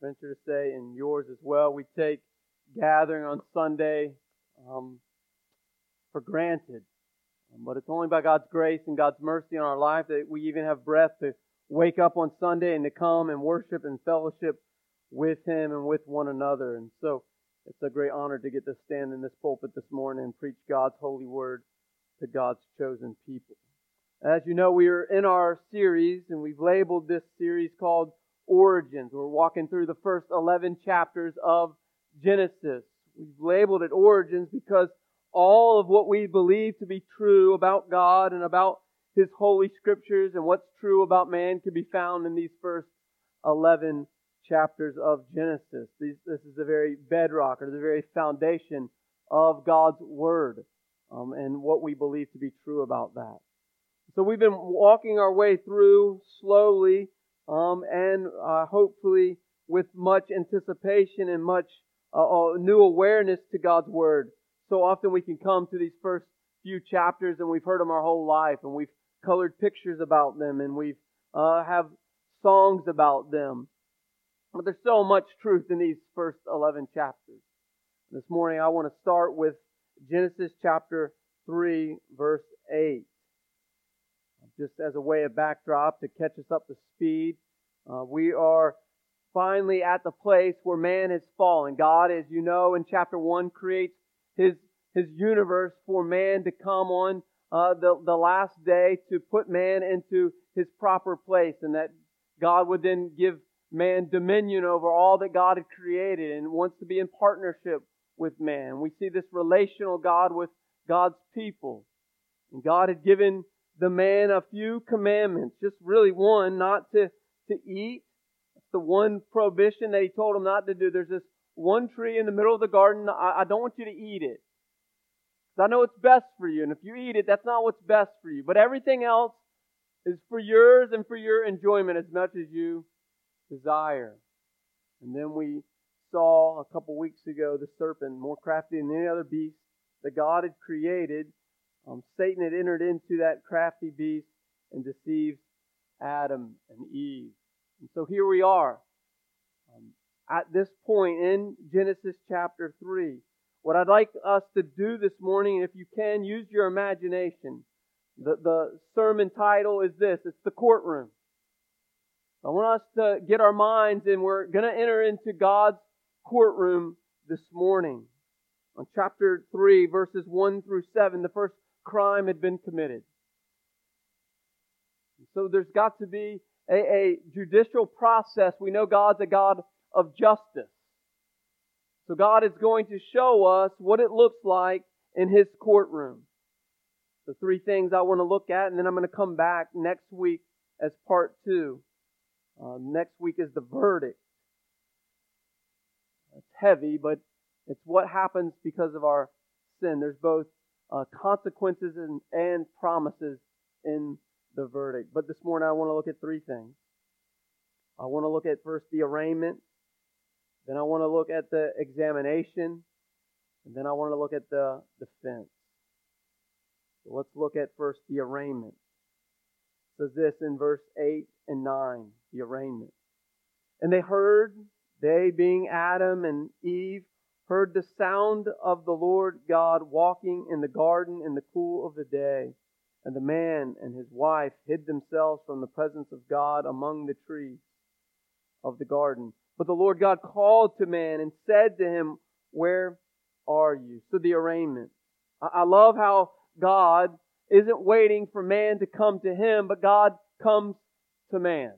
venture to say, in yours as well. We take gathering on Sunday um, for granted. Um, but it's only by God's grace and God's mercy in our life that we even have breath to wake up on Sunday and to come and worship and fellowship with Him and with one another. And so it's a great honor to get to stand in this pulpit this morning and preach God's holy word to God's chosen people. As you know, we are in our series, and we've labeled this series called Origins. We're walking through the first 11 chapters of Genesis. We've labeled it Origins because all of what we believe to be true about God and about His holy scriptures and what's true about man can be found in these first 11 chapters of Genesis. This is the very bedrock or the very foundation of God's Word um, and what we believe to be true about that. So we've been walking our way through slowly um, and uh, hopefully with much anticipation and much uh, uh, new awareness to God's Word. So often we can come to these first few chapters and we've heard them our whole life and we've colored pictures about them and we've uh, have songs about them. But there's so much truth in these first 11 chapters. This morning I want to start with Genesis chapter 3 verse 8 just as a way of backdrop to catch us up to speed. Uh, we are finally at the place where man has fallen. God, as you know, in chapter 1 creates his, his universe for man to come on uh, the, the last day to put man into his proper place and that God would then give man dominion over all that God had created and wants to be in partnership with man. We see this relational God with God's people. And God had given the man a few commandments. Just really one, not to, to eat. That's the one prohibition that he told him not to do. There's this one tree in the middle of the garden. I, I don't want you to eat it. I know it's best for you. And if you eat it, that's not what's best for you. But everything else is for yours and for your enjoyment as much as you desire. And then we saw a couple weeks ago the serpent, more crafty than any other beast that God had created, um, Satan had entered into that crafty beast and deceived Adam and Eve. And so here we are um, at this point in Genesis chapter 3. What I'd like us to do this morning, if you can, use your imagination. The, the sermon title is this it's the courtroom. I want us to get our minds and we're going to enter into God's courtroom this morning. On chapter 3, verses 1 through 7, the first crime had been committed. So there's got to be a, a judicial process. We know God's a God of justice. So God is going to show us what it looks like in His courtroom. The three things I want to look at, and then I'm going to come back next week as part two. Uh, next week is the verdict. It's heavy, but it's what happens because of our sin. There's both uh, consequences and, and promises in the verdict. But this morning I want to look at three things. I want to look at first the arraignment, then I want to look at the examination, and then I want to look at the defense. So let's look at first the arraignment. It says this in verse 8 and 9, the arraignment. And they heard, they being Adam and Eve, heard the sound of the Lord God walking in the garden in the cool of the day. And the man and his wife hid themselves from the presence of God among the trees of the garden. But the Lord God called to man and said to him, Where are you? So the arraignment. I love how God isn't waiting for man to come to him, but God comes to man.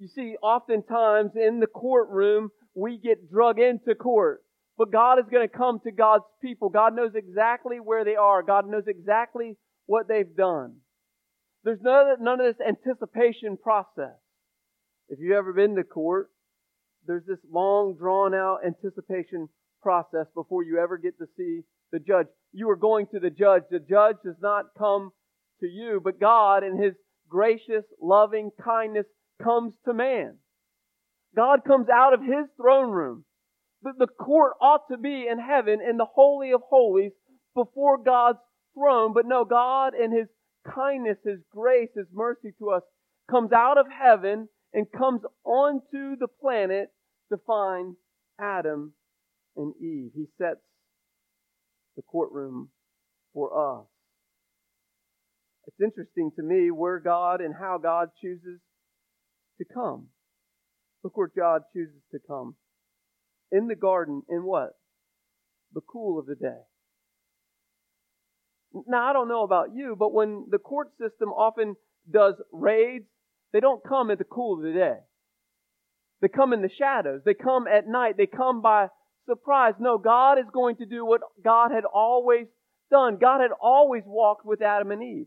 You see, oftentimes in the courtroom, we get drug into court. But God is going to come to God's people. God knows exactly where they are. God knows exactly what they've done. There's none, none of this anticipation process. If you've ever been to court, there's this long, drawn out anticipation process before you ever get to see the judge. You are going to the judge. The judge does not come to you, but God, in His gracious, loving kindness, comes to man. God comes out of His throne room. The, the court ought to be in heaven in the Holy of Holies before God's throne. But no, God in His kindness, His grace, His mercy to us comes out of heaven and comes onto the planet to find Adam and Eve. He sets the courtroom for us. It's interesting to me where God and how God chooses to come. Look where God chooses to come. In the garden, in what? The cool of the day. Now, I don't know about you, but when the court system often does raids, they don't come at the cool of the day. They come in the shadows. They come at night. They come by surprise. No, God is going to do what God had always done. God had always walked with Adam and Eve.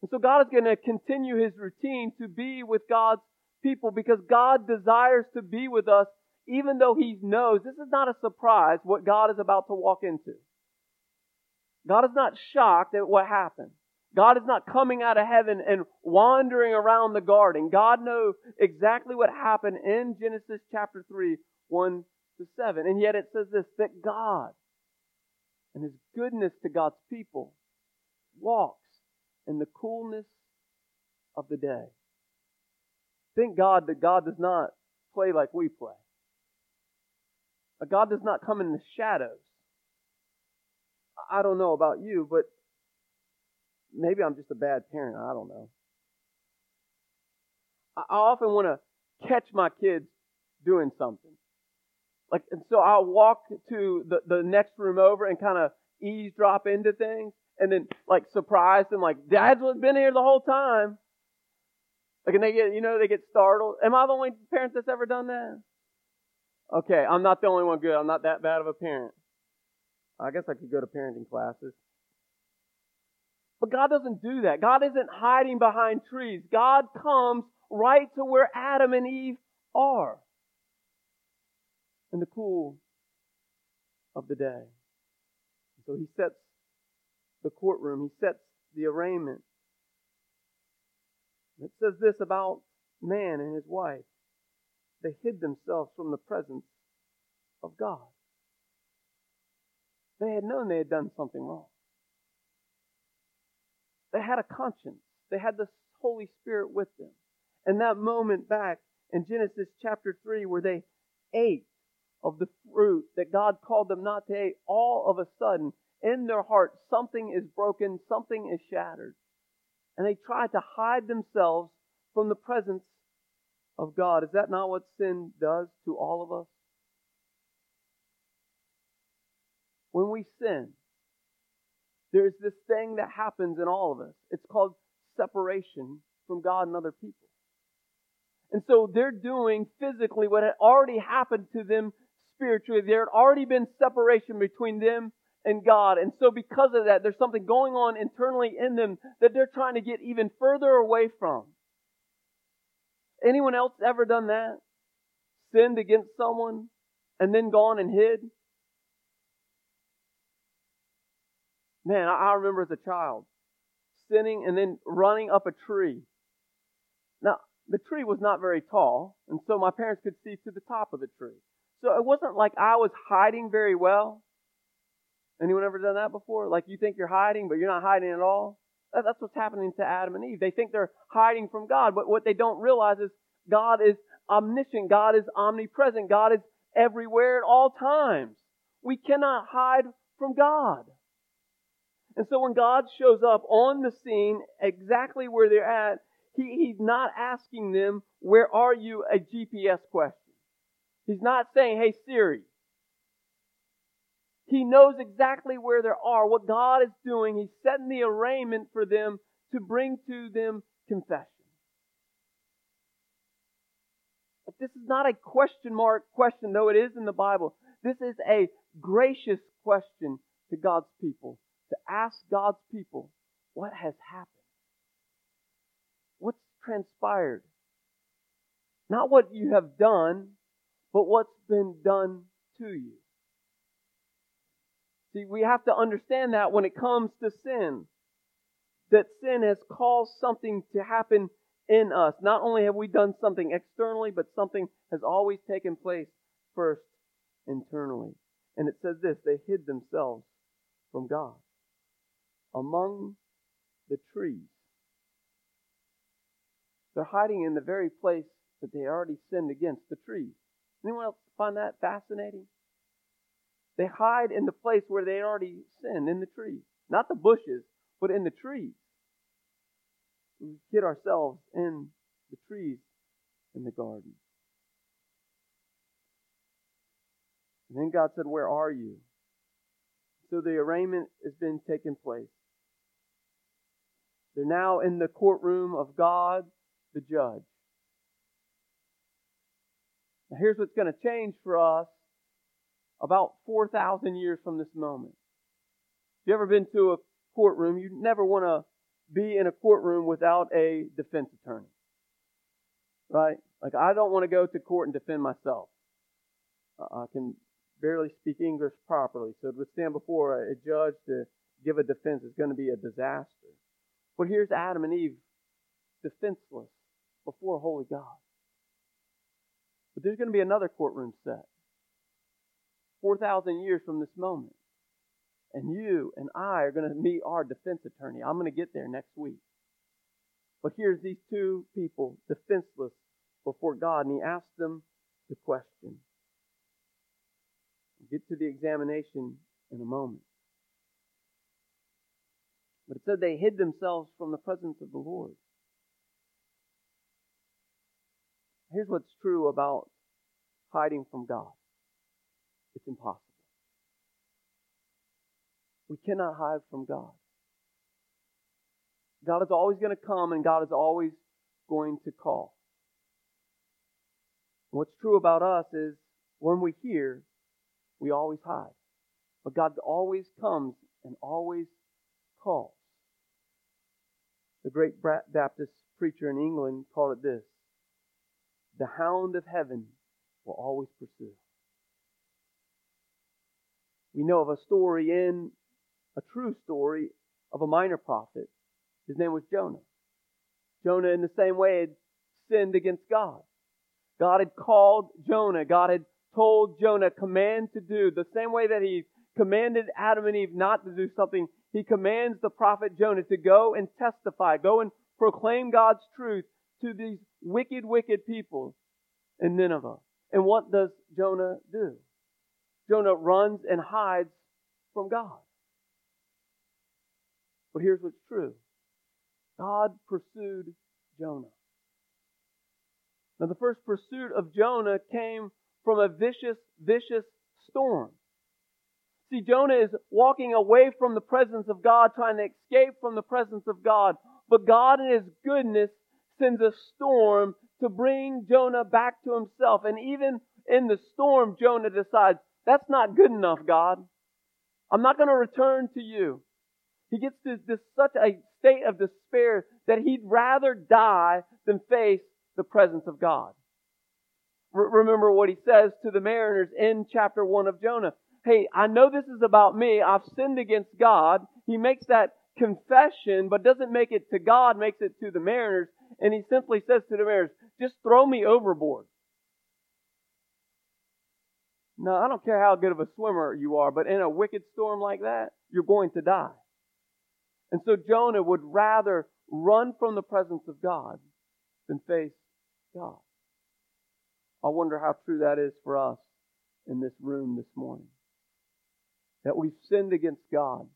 And so God is going to continue his routine to be with God's people because God desires to be with us even though he knows this is not a surprise what God is about to walk into. God is not shocked at what happened. God is not coming out of heaven and wandering around the garden. God knows exactly what happened in Genesis chapter 3, 1 to 7. And yet it says this, that God and His goodness to God's people walks in the coolness of the day. Thank God that God does not play like we play. God does not come in the shadows. I don't know about you, but maybe I'm just a bad parent. I don't know. I often want to catch my kids doing something. Like, and so I'll walk to the, the next room over and kind of eavesdrop into things and then like surprise them like, Dad's been here the whole time. Like, and they get, you know, they get startled. Am I the only parent that's ever done that? Okay, I'm not the only one good. I'm not that bad of a parent. I guess I could go to parenting classes. But God doesn't do that. God isn't hiding behind trees. God comes right to where Adam and Eve are in the cool of the day. So he sets the courtroom, he sets the arraignment. It says this about man and his wife they hid themselves from the presence of God. They had known they had done something wrong. They had a conscience. They had the Holy Spirit with them. And that moment back in Genesis chapter 3 where they ate of the fruit that God called them not to eat, all of a sudden in their heart something is broken, something is shattered. And they try to hide themselves from the presence of God. Is that not what sin does to all of us? When we sin, there's this thing that happens in all of us. It's called separation from God and other people. And so they're doing physically what had already happened to them spiritually. There had already been separation between them and God. And so because of that, there's something going on internally in them that they're trying to get even further away from. Anyone else ever done that? Sinned against someone and then gone and hid? Man, I remember as a child sinning and then running up a tree. Now, the tree was not very tall, and so my parents could see to the top of the tree. So it wasn't like I was hiding very well. Anyone ever done that before? Like you think you're hiding, but you're not hiding at all? That's what's happening to Adam and Eve. They think they're hiding from God, but what they don't realize is God is omniscient. God is omnipresent. God is everywhere at all times. We cannot hide from God. And so when God shows up on the scene, exactly where they're at, he, he's not asking them, where are you, a GPS question. He's not saying, hey Siri, he knows exactly where they are, what God is doing. He's setting the arraignment for them to bring to them confession. But this is not a question mark question, though it is in the Bible. This is a gracious question to God's people, to ask God's people, what has happened? What's transpired? Not what you have done, but what's been done to you. See, we have to understand that when it comes to sin, that sin has caused something to happen in us. Not only have we done something externally, but something has always taken place first internally. And it says this they hid themselves from God among the trees. They're hiding in the very place that they already sinned against, the trees. Anyone else find that fascinating? They hide in the place where they already sinned, in the trees. Not the bushes, but in the trees. We get ourselves in the trees in the garden. And then God said, Where are you? So the arraignment has been taking place. They're now in the courtroom of God, the judge. Now here's what's going to change for us about 4,000 years from this moment. If you ever been to a courtroom, you never want to be in a courtroom without a defense attorney. Right? Like, I don't want to go to court and defend myself. Uh, I can barely speak English properly, so to stand before a judge to give a defense is going to be a disaster. But here's Adam and Eve defenseless before a holy God. But there's going to be another courtroom set 4,000 years from this moment. And you and I are going to meet our defense attorney. I'm going to get there next week. But here's these two people defenseless before God, and he asks them the question. We'll get to the examination in a moment. But it said they hid themselves from the presence of the Lord. Here's what's true about hiding from God it's impossible. We cannot hide from God. God is always going to come and God is always going to call. What's true about us is when we hear, we always hide. But God always comes and always calls. The great Baptist preacher in England called it this the hound of heaven will always pursue. We know of a story in, a true story of a minor prophet. His name was Jonah. Jonah, in the same way, had sinned against God. God had called Jonah. God had told Jonah, command to do. The same way that he commanded Adam and Eve not to do something, he commands the prophet Jonah to go and testify, go and proclaim God's truth to these wicked, wicked people in Nineveh. And what does Jonah do? Jonah runs and hides from God. But here's what's true God pursued Jonah. Now, the first pursuit of Jonah came from a vicious, vicious storm. See, Jonah is walking away from the presence of God, trying to escape from the presence of God. But God, in His goodness, sends a storm to bring Jonah back to himself. And even in the storm, Jonah decides, that's not good enough, God. I'm not going to return to you. He gets to this such a state of despair that he'd rather die than face the presence of God. remember what he says to the mariners in chapter 1 of Jonah. Hey, I know this is about me. I've sinned against God. He makes that confession, but doesn't make it to God, makes it to the mariners. And he simply says to the mariners, just throw me overboard. No, I don't care how good of a swimmer you are, but in a wicked storm like that, you're going to die. And so Jonah would rather run from the presence of God than face God. I wonder how true that is for us in this room this morning. That we've sinned against God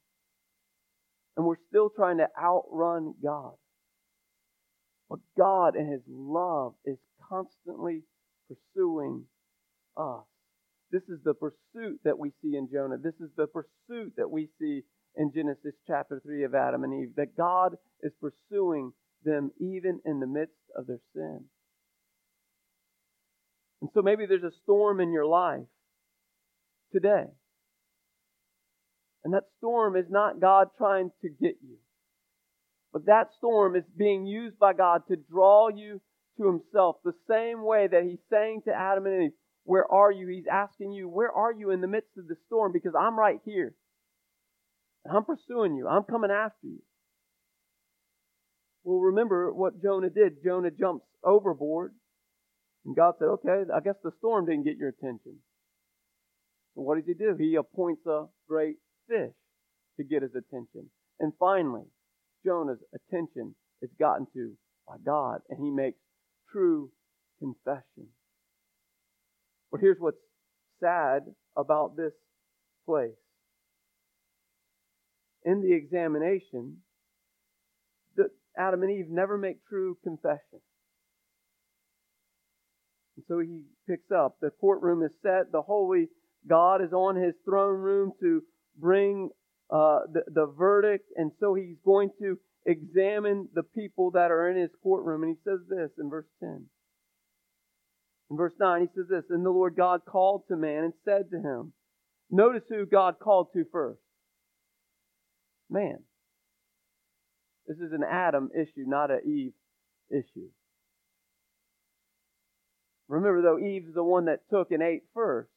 and we're still trying to outrun God. But God in His love is constantly pursuing us. This is the pursuit that we see in Jonah. This is the pursuit that we see in Genesis chapter 3 of Adam and Eve. That God is pursuing them even in the midst of their sin. And so maybe there's a storm in your life today. And that storm is not God trying to get you. But that storm is being used by God to draw you to Himself the same way that He's saying to Adam and Eve, Where are you? He's asking you, Where are you in the midst of the storm? Because I'm right here. I'm pursuing you. I'm coming after you. Well, remember what Jonah did. Jonah jumps overboard. And God said, Okay, I guess the storm didn't get your attention. So what does he do? He appoints a great fish to get his attention. And finally, Jonah's attention is gotten to by God, and he makes true confession. But here's what's sad about this place. In the examination, Adam and Eve never make true confession. And so he picks up. The courtroom is set. The holy God is on his throne room to bring uh, the, the verdict. And so he's going to examine the people that are in his courtroom. And he says this in verse 10. In verse 9, he says this And the Lord God called to man and said to him, Notice who God called to first man. This is an Adam issue, not an Eve issue. Remember, though, Eve's the one that took and ate first.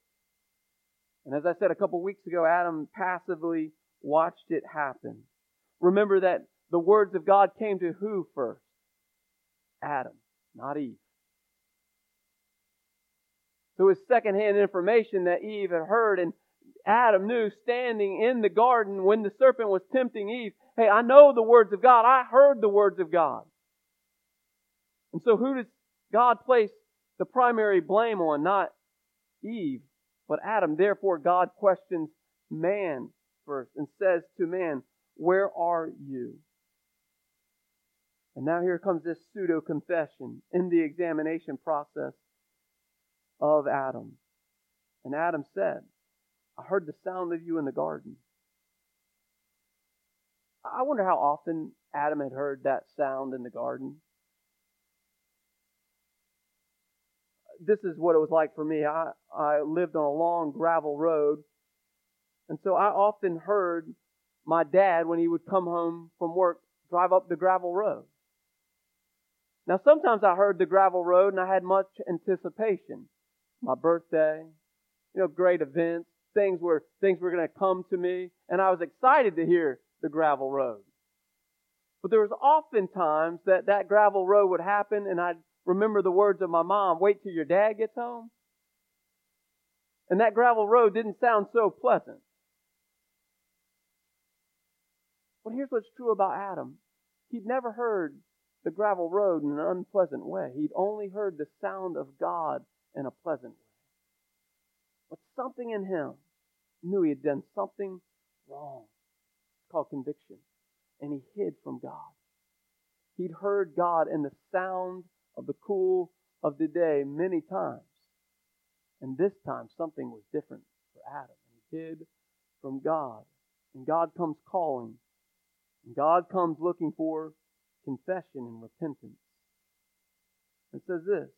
And as I said a couple weeks ago, Adam passively watched it happen. Remember that the words of God came to who first? Adam, not Eve. It was secondhand information that Eve had heard, and Adam knew standing in the garden when the serpent was tempting Eve, hey, I know the words of God. I heard the words of God. And so who does God place the primary blame on? Not Eve, but Adam. Therefore, God questions man first and says to man, Where are you? And now here comes this pseudo confession in the examination process of Adam. And Adam said, I heard the sound of you in the garden. I wonder how often Adam had heard that sound in the garden. This is what it was like for me. I, I lived on a long gravel road, and so I often heard my dad, when he would come home from work, drive up the gravel road. Now, sometimes I heard the gravel road and I had much anticipation. My birthday, you know, great events, things were things were going to come to me, and I was excited to hear the gravel road. But there was often times that that gravel road would happen, and I'd remember the words of my mom, "Wait till your dad gets home." And that gravel road didn't sound so pleasant. But here's what's true about Adam. He'd never heard the gravel road in an unpleasant way. He'd only heard the sound of God in a pleasant way. But something in him knew he had done something wrong. It's called conviction. And he hid from God. He'd heard God in the sound of the cool of the day many times. And this time something was different for Adam. He hid from God. And God comes calling. And God comes looking for confession and repentance. It says this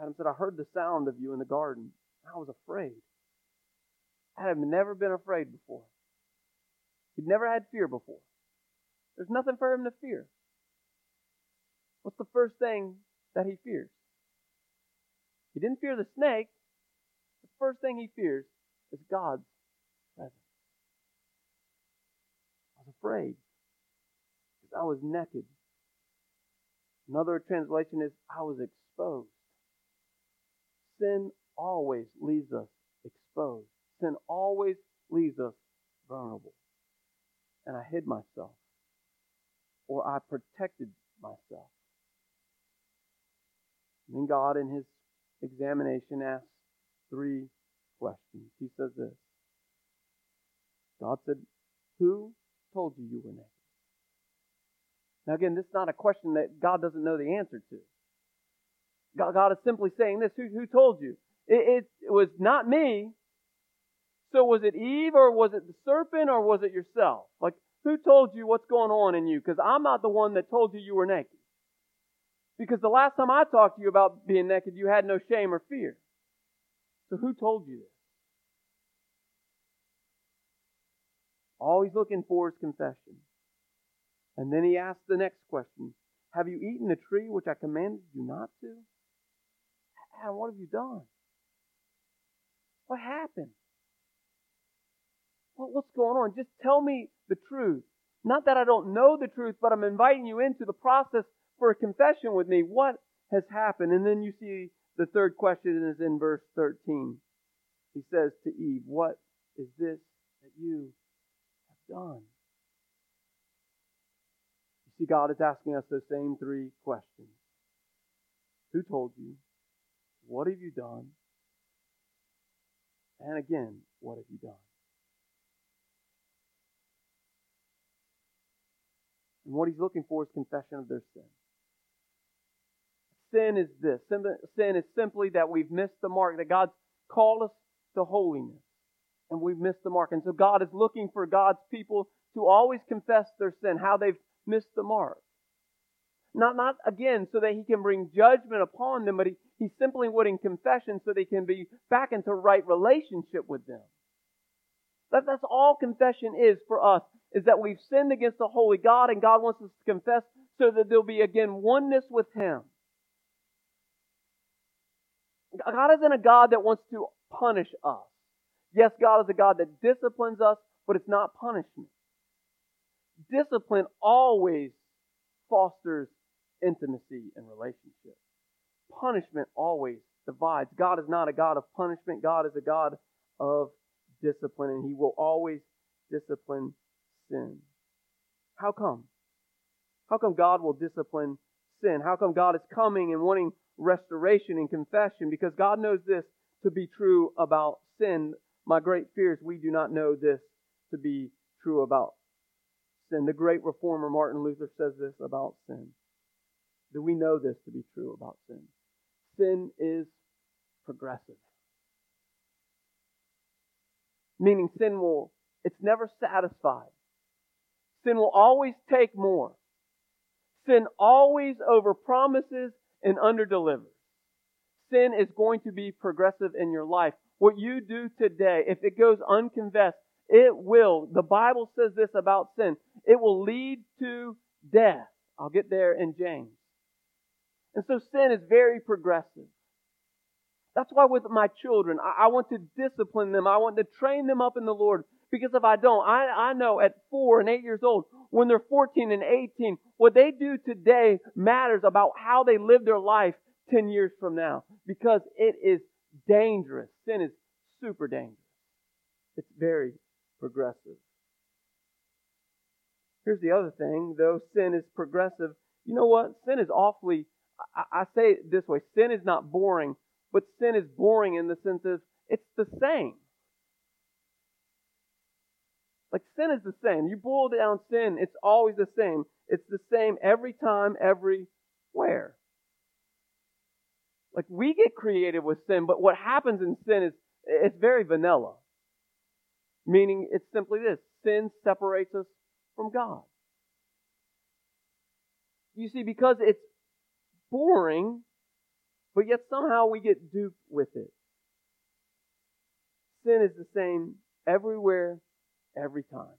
Adam said, I heard the sound of you in the garden. I was afraid. Adam had never been afraid before. He'd never had fear before. There's nothing for him to fear. What's the first thing that he fears? He didn't fear the snake. The first thing he fears is God's presence. I was afraid because I was naked. Another translation is I was exposed. Sin always leaves us exposed. Sin always leaves us vulnerable. And I hid myself, or I protected myself. And then God, in his examination, asks three questions. He says this God said, Who told you you were naked? Now, again, this is not a question that God doesn't know the answer to. God, God is simply saying this Who, who told you? It, it, it was not me. So was it Eve or was it the serpent or was it yourself? Like, who told you what's going on in you? Because I'm not the one that told you you were naked. Because the last time I talked to you about being naked, you had no shame or fear. So who told you this? All he's looking for is confession. And then he asks the next question Have you eaten the tree which I commanded you not to? And what have you done? What happened? Well, what's going on? Just tell me the truth. Not that I don't know the truth, but I'm inviting you into the process for a confession with me. What has happened? And then you see the third question is in verse 13. He says to Eve, What is this that you have done? You see, God is asking us those same three questions. Who told you? What have you done? And again, what have you done? And what he's looking for is confession of their sin. Sin is this. Sin is simply that we've missed the mark, that God's called us to holiness. And we've missed the mark. And so God is looking for God's people to always confess their sin, how they've missed the mark. Not, not again so that he can bring judgment upon them, but he, he's simply wanting confession so they can be back into right relationship with them. That, that's all confession is for us, is that we've sinned against the holy God and God wants us to confess so that there'll be again oneness with Him. God isn't a God that wants to punish us. Yes, God is a God that disciplines us, but it's not punishment. Discipline always fosters intimacy and relationship. Punishment always divides. God is not a God of punishment. God is a God of discipline, and He will always discipline sin. How come? How come God will discipline sin? How come God is coming and wanting restoration and confession? Because God knows this to be true about sin. My great fear is we do not know this to be true about sin. The great reformer Martin Luther says this about sin. Do we know this to be true about sin? Sin is progressive. Meaning sin will, it's never satisfied. Sin will always take more. Sin always overpromises and underdelivers. Sin is going to be progressive in your life. What you do today, if it goes unconfessed, it will, the Bible says this about sin, it will lead to death. I'll get there in James. And so sin is very progressive. That's why with my children, I, I, want to discipline them. I want to train them up in the Lord. Because if I don't, I, I know at four and eight years old, when they're 14 and 18, what they do today matters about how they live their life 10 years from now. Because it is dangerous. Sin is super dangerous. It's very progressive. Here's the other thing, though sin is progressive, you know what? Sin is awfully I, I say it this way sin is not boring, but sin is boring in the sense of it's the same. Like sin is the same. You boil down sin, it's always the same. It's the same every time, everywhere. Like we get creative with sin, but what happens in sin is it's very vanilla. Meaning it's simply this sin separates us from God. You see, because it's boring, but yet somehow we get duped with it. Sin is the same everywhere, every time.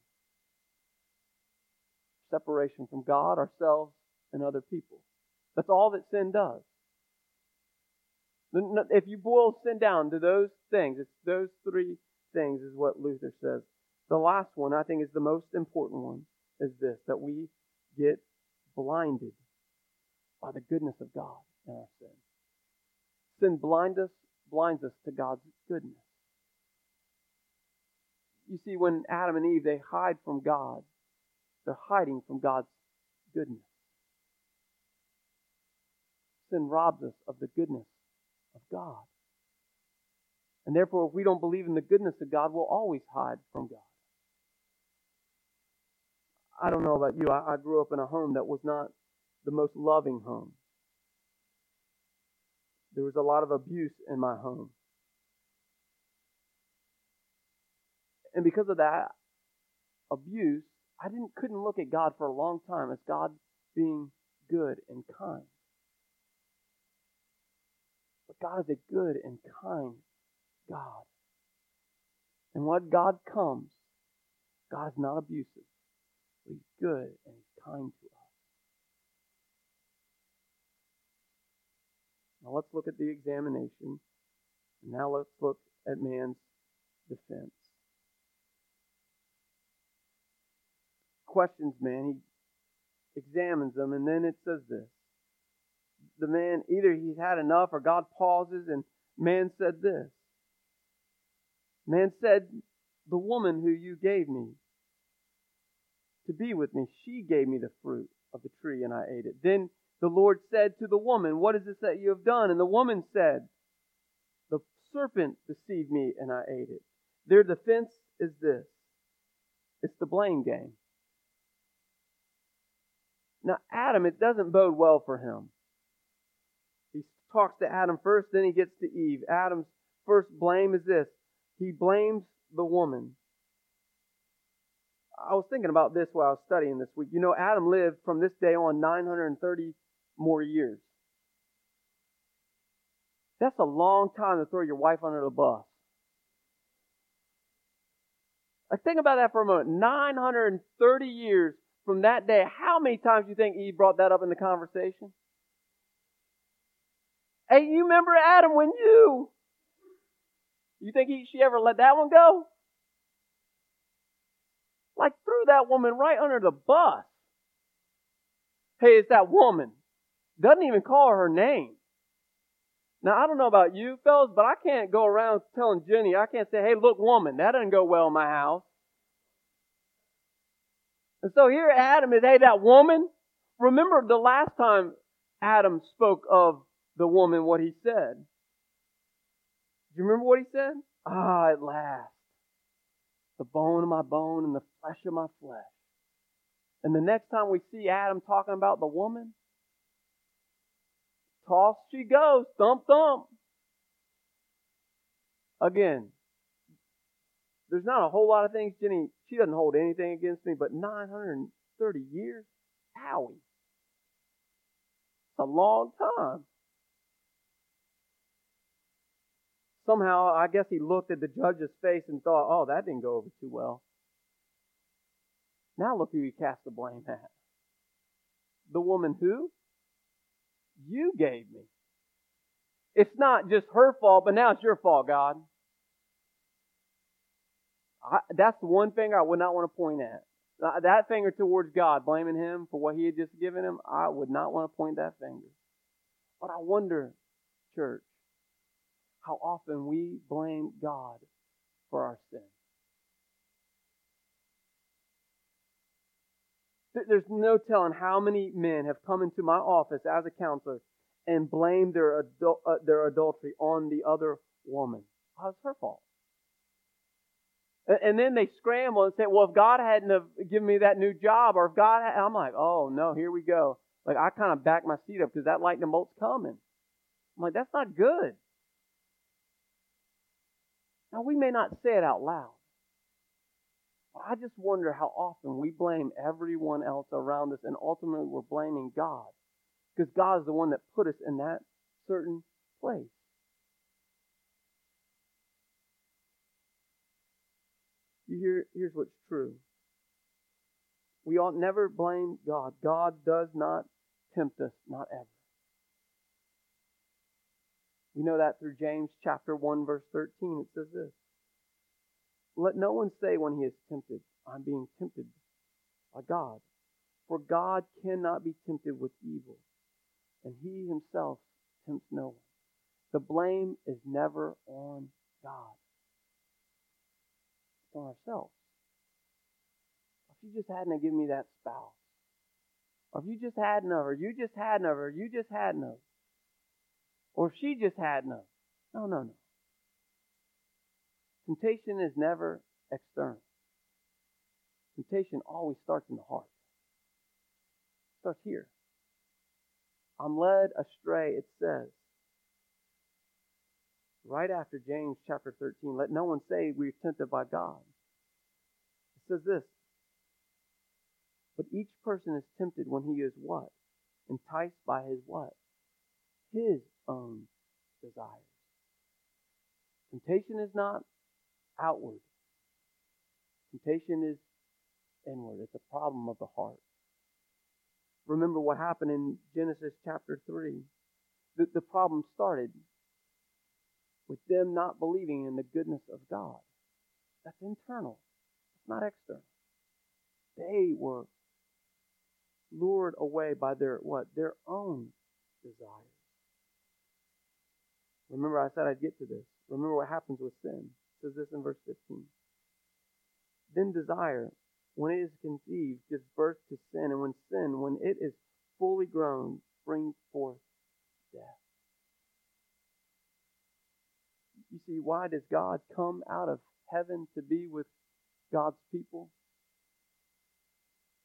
Separation from God, ourselves, and other people. That's all that sin does. If you boil sin down to those things, it's those three things, is what Luther says. The last one, I think, is the most important one, is this that we get blinded by the goodness of God in our sin. Sin blind us, blinds us to God's goodness. You see, when Adam and Eve, they hide from God, they're hiding from God's goodness. Sin robs us of the goodness of God. And therefore, if we don't believe in the goodness of God, we'll always hide from God. I don't know about you. I, I grew up in a home that was not the most loving home. There was a lot of abuse in my home. And because of that abuse, I didn't couldn't look at God for a long time as God being good and kind. But God is a good and kind God. And when God comes, God is not abusive. But He's good and he's kind to us. Now let's look at the examination. And now let's look at man's defense. Questions man, he examines them, and then it says this. The man, either he's had enough or God pauses, and man said this. Man said, The woman who you gave me to be with me, she gave me the fruit of the tree and I ate it. Then the Lord said to the woman, What is this that you have done? And the woman said, The serpent deceived me and I ate it. Their defense is this it's the blame game. Now, Adam, it doesn't bode well for him. He talks to Adam first, then he gets to Eve. Adam's first blame is this he blames the woman. I was thinking about this while I was studying this week. You know, Adam lived from this day on 930 more years. That's a long time to throw your wife under the bus. Like, think about that for a moment. 930 years from that day. How many times do you think Eve brought that up in the conversation? Hey, you remember Adam when you? You think he, she ever let that one go? Like threw that woman right under the bus. Hey, it's that woman. Doesn't even call her name. Now, I don't know about you fellas, but I can't go around telling Jenny, I can't say, hey, look, woman, that doesn't go well in my house. And so here Adam is, hey, that woman. Remember the last time Adam spoke of the woman, what he said. Do you remember what he said? Ah, at last. The bone of my bone and the flesh of my flesh. And the next time we see Adam talking about the woman, toss she goes, thump thump. Again, there's not a whole lot of things Jenny, she doesn't hold anything against me, but 930 years? Howie. It's a long time. Somehow, I guess he looked at the judge's face and thought, oh, that didn't go over too well. Now look who he cast the blame at. The woman who? You gave me. It's not just her fault, but now it's your fault, God. I, that's the one thing I would not want to point at. Uh, that finger towards God, blaming him for what he had just given him, I would not want to point that finger. But I wonder, church, how often we blame God for our sin. There's no telling how many men have come into my office as a counselor and blamed their, adul- uh, their adultery on the other woman. Oh, it's her fault. And then they scramble and say, well, if God hadn't have given me that new job, or if God, had, I'm like, oh no, here we go. Like I kind of back my seat up because that lightning bolt's coming. I'm like, that's not good. Now we may not say it out loud. I just wonder how often we blame everyone else around us and ultimately we're blaming God. Because God is the one that put us in that certain place. You hear, here's what's true. We ought never blame God. God does not tempt us, not ever. We know that through James chapter 1 verse 13. It says this. Let no one say when he is tempted, I'm being tempted by God. For God cannot be tempted with evil, and he himself tempts no one. The blame is never on God it's on ourselves. If you just hadn't given me that spouse, or if you just hadn't of her, you just hadn't of her, you just hadn't of, or if she just hadn't of. No, no, no. Temptation is never external. Temptation always starts in the heart. It starts here. I'm led astray, it says right after James chapter 13. Let no one say we're tempted by God. It says this. But each person is tempted when he is what? Enticed by his what? His own desires. Temptation is not outward. Temptation is inward. It's a problem of the heart. Remember what happened in Genesis chapter 3. The, the problem started with them not believing in the goodness of God. That's internal. It's not external. They were lured away by their what? Their own desires. Remember I said I'd get to this. Remember what happens with sin. Says this in verse 15. Then desire, when it is conceived, gives birth to sin, and when sin, when it is fully grown, brings forth death. You see, why does God come out of heaven to be with God's people?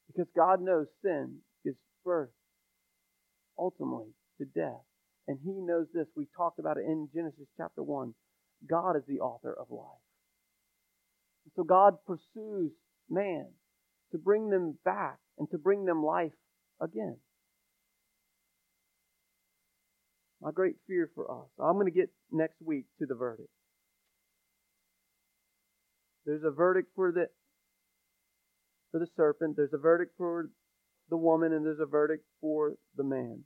Because God knows sin gives birth ultimately to death. And he knows this. We talked about it in Genesis chapter 1. God is the author of life. So God pursues man to bring them back and to bring them life again. My great fear for us. I'm going to get next week to the verdict. There's a verdict for the for the serpent, there's a verdict for the woman, and there's a verdict for the man.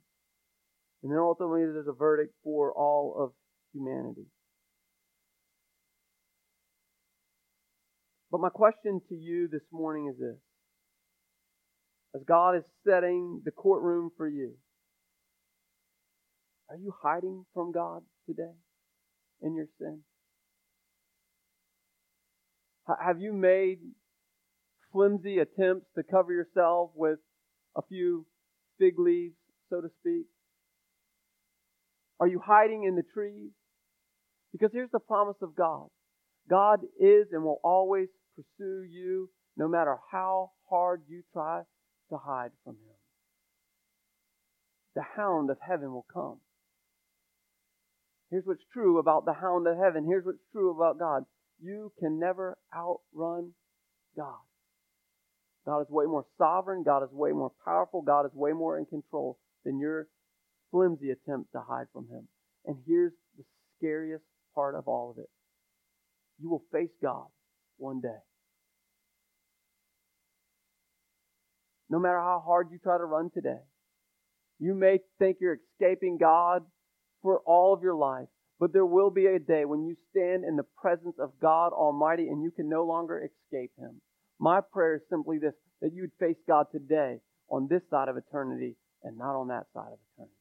And then ultimately there's a verdict for all of humanity. But my question to you this morning is this. As God is setting the courtroom for you, are you hiding from God today in your sin? Have you made flimsy attempts to cover yourself with a few fig leaves, so to speak? Are you hiding in the trees? Because here's the promise of God God is and will always pursue you no matter how hard you try to hide from Him. The hound of heaven will come. Here's what's true about the hound of heaven. Here's what's true about God. You can never outrun God. God is way more sovereign. God is way more powerful. God is way more in control than your flimsy attempt to hide from Him. And here's the scariest part of all of it you will face God one day. No matter how hard you try to run today, you may think you're escaping God for all of your life, but there will be a day when you stand in the presence of God Almighty and you can no longer escape Him. My prayer is simply this that you would face God today on this side of eternity and not on that side of eternity.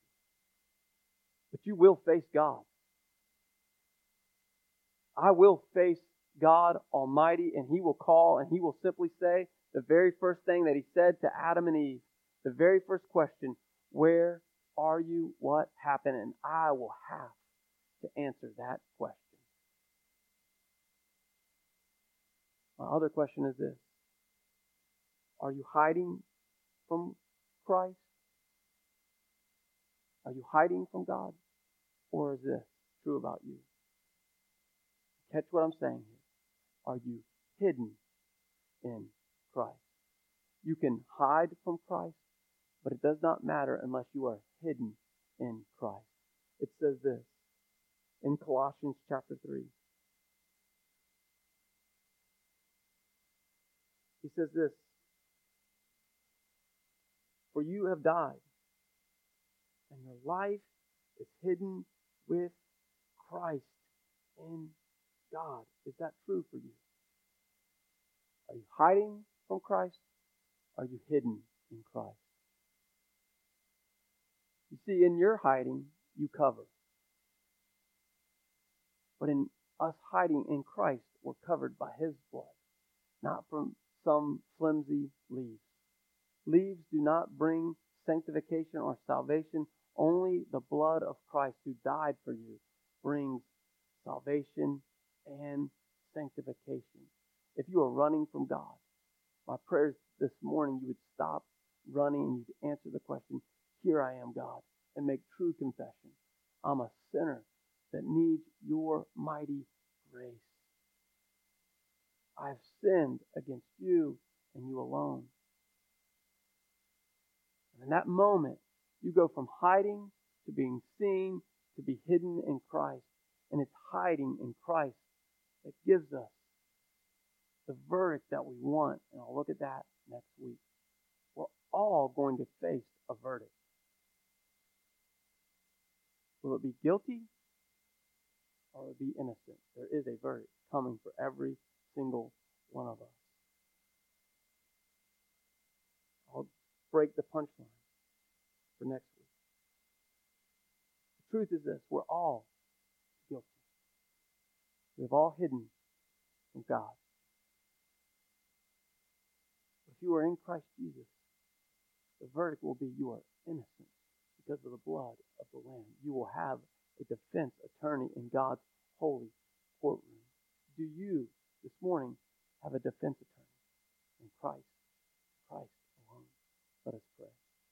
But you will face God. I will face God Almighty, and He will call and He will simply say the very first thing that He said to Adam and Eve, the very first question, Where are you? What happened? And I will have to answer that question. My other question is this Are you hiding from Christ? Are you hiding from God? Or is this true about you? Catch what I'm saying here. Are you hidden in Christ? You can hide from Christ, but it does not matter unless you are hidden in Christ. It says this in Colossians chapter 3. He says this For you have died, and your life is hidden with Christ in God. Is that true for you? Are you hiding from Christ? Are you hidden in Christ? You see, in your hiding, you cover. But in us hiding in Christ, we're covered by His blood, not from some flimsy leaves. Leaves do not bring sanctification or salvation. Only the blood of Christ who died for you brings salvation and sanctification. If you are running from God, my prayers this morning you would stop running and you'd answer the question, Here I am, God, and make true confession. I'm a sinner that needs your mighty grace. I have sinned against you and you alone. And in that moment, you go from hiding to being seen to be hidden in Christ. And it's hiding in Christ that gives us the verdict that we want. And I'll look at that next week. We're all going to face a verdict. Will it be guilty or will it be innocent? There is a verdict coming for every single one of us. I'll break the punchline for next week. The truth is this we're all guilty. We've all hidden from God you are in Christ Jesus, the verdict will be you are innocent because of the blood of the Lamb. You will have a defense attorney in God's holy courtroom. Do you this morning have a defense attorney in Christ? Christ alone. Let us pray.